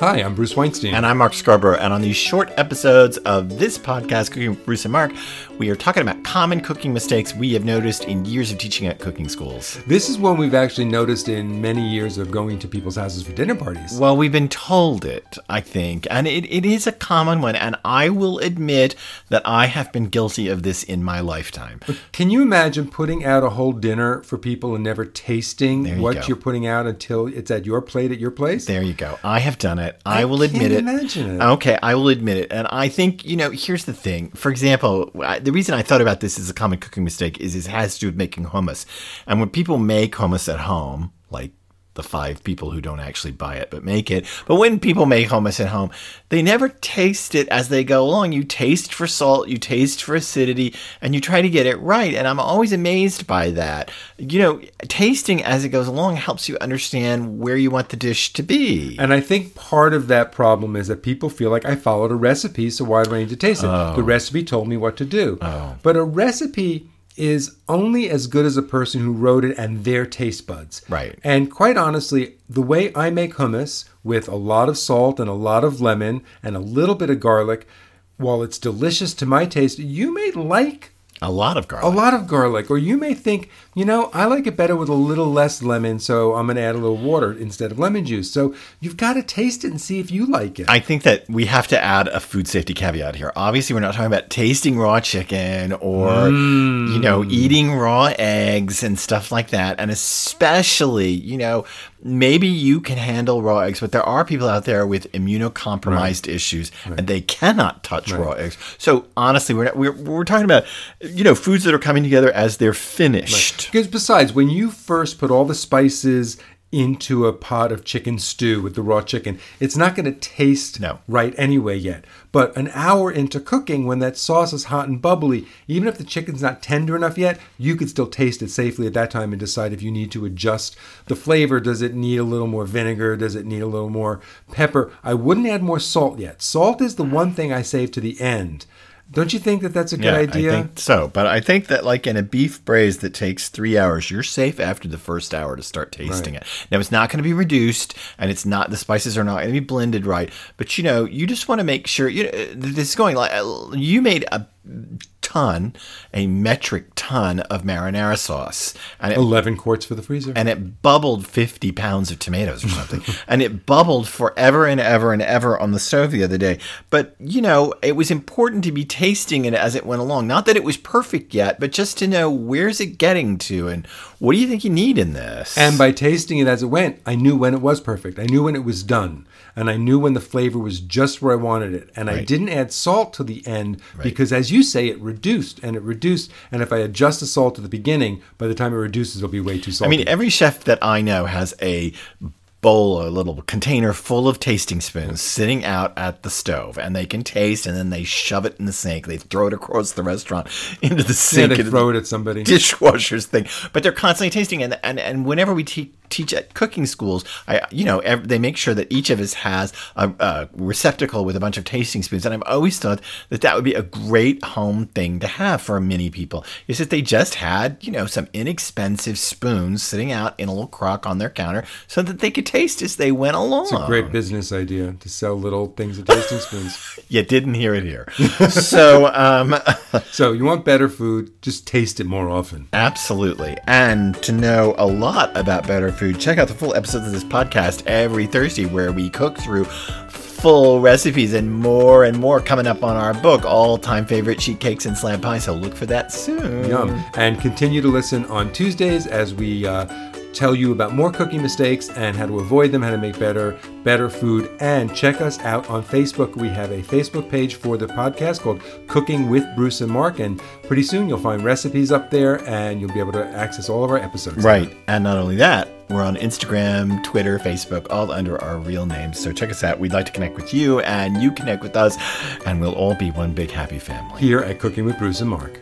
Hi, I'm Bruce Weinstein. And I'm Mark Scarborough. And on these short episodes of this podcast, Cooking with Bruce and Mark, we are talking about common cooking mistakes we have noticed in years of teaching at cooking schools. This is one we've actually noticed in many years of going to people's houses for dinner parties. Well, we've been told it, I think. And it, it is a common one. And I will admit that I have been guilty of this in my lifetime. Can you imagine putting out a whole dinner for people and never tasting you what go. you're putting out until it's at your plate at your place? There you go. I have done it. I, I will admit it. imagine it. Okay, I will admit it. And I think, you know, here's the thing. For example, I- the reason I thought about this as a common cooking mistake is it has to do with making hummus. And when people make hummus at home, like the five people who don't actually buy it but make it, but when people make hummus at home, they never taste it as they go along. You taste for salt, you taste for acidity, and you try to get it right. And I'm always amazed by that. You know, tasting as it goes along helps you understand where you want the dish to be. And I think part of that problem is that people feel like I followed a recipe, so why do I need to taste it? Oh. The recipe told me what to do. Oh. But a recipe is only as good as a person who wrote it and their taste buds. Right. And quite honestly, the way I make hummus with a lot of salt and a lot of lemon and a little bit of garlic, while it's delicious to my taste, you may like A lot of garlic. a lot of garlic, or you may think, you know, I like it better with a little less lemon, so I'm going to add a little water instead of lemon juice. So you've got to taste it and see if you like it. I think that we have to add a food safety caveat here. Obviously, we're not talking about tasting raw chicken or, you know, mm. eating raw eggs and stuff like that. And especially, you know, maybe you can handle raw eggs, but there are people out there with immunocompromised issues and they cannot touch raw eggs. So honestly, we're, not, we're, we're talking about, you know, foods that are coming together as they're finished. Because besides, when you first put all the spices into a pot of chicken stew with the raw chicken, it's not going to taste No. right anyway yet. But an hour into cooking, when that sauce is hot and bubbly, even if the chicken's not tender enough yet, you could still taste it safely at that time and decide if you need to adjust the flavor. Does it need a little more vinegar? Does it need a little more pepper? I wouldn't add more salt yet. Salt is the one thing I save to the end. Don't you think that that's a good idea? I think so. But I think that like in a beef braise that takes three hours, you're safe after the first hour to start tasting it. Now it's not going to be reduced, and it's not the spices are not going to be blended right. But you know, you just want to make sure you uh, know this is going like uh, you made a ton, a metric ton of marinara sauce, and it 11 quarts for the freezer. and it bubbled 50 pounds of tomatoes or something. and it bubbled forever and ever and ever on the stove the other day. But, you know, it was important to be tasting it as it went along. Not that it was perfect yet, but just to know where's it getting to and what do you think you need in this? And by tasting it as it went, I knew when it was perfect. I knew when it was done. And I knew when the flavor was just where I wanted it. And I didn't add salt to the end because, as you say, it reduced and it reduced. And if I adjust the salt at the beginning, by the time it reduces, it'll be way too salty. I mean, every chef that I know has a bowl, a little container full of tasting spoons sitting out at the stove, and they can taste, and then they shove it in the sink. They throw it across the restaurant into the yeah, sink. they throw it at somebody. dishwashers thing, but they're constantly tasting. And and, and whenever we te- teach at cooking schools, I you know ev- they make sure that each of us has a, a receptacle with a bunch of tasting spoons. And I've always thought that that would be a great home thing to have for many people. Is that they just had you know some inexpensive spoons sitting out in a little crock on their counter so that they could taste as they went along. It's a great business idea to sell little things of tasting spoons. You didn't hear it here. so um, So you want better food, just taste it more often. Absolutely. And to know a lot about better food, check out the full episodes of this podcast every Thursday where we cook through full recipes and more and more coming up on our book, All Time Favorite Sheet Cakes and Slab Pie. So look for that soon. Yum. And continue to listen on Tuesdays as we uh, tell you about more cooking mistakes and how to avoid them, how to make better, better food. And check us out on Facebook. We have a Facebook page for the podcast called Cooking with Bruce and Mark. And pretty soon you'll find recipes up there and you'll be able to access all of our episodes. Right. And not only that, we're on Instagram, Twitter, Facebook, all under our real names. So check us out. We'd like to connect with you and you connect with us, and we'll all be one big happy family. Here at Cooking with Bruce and Mark.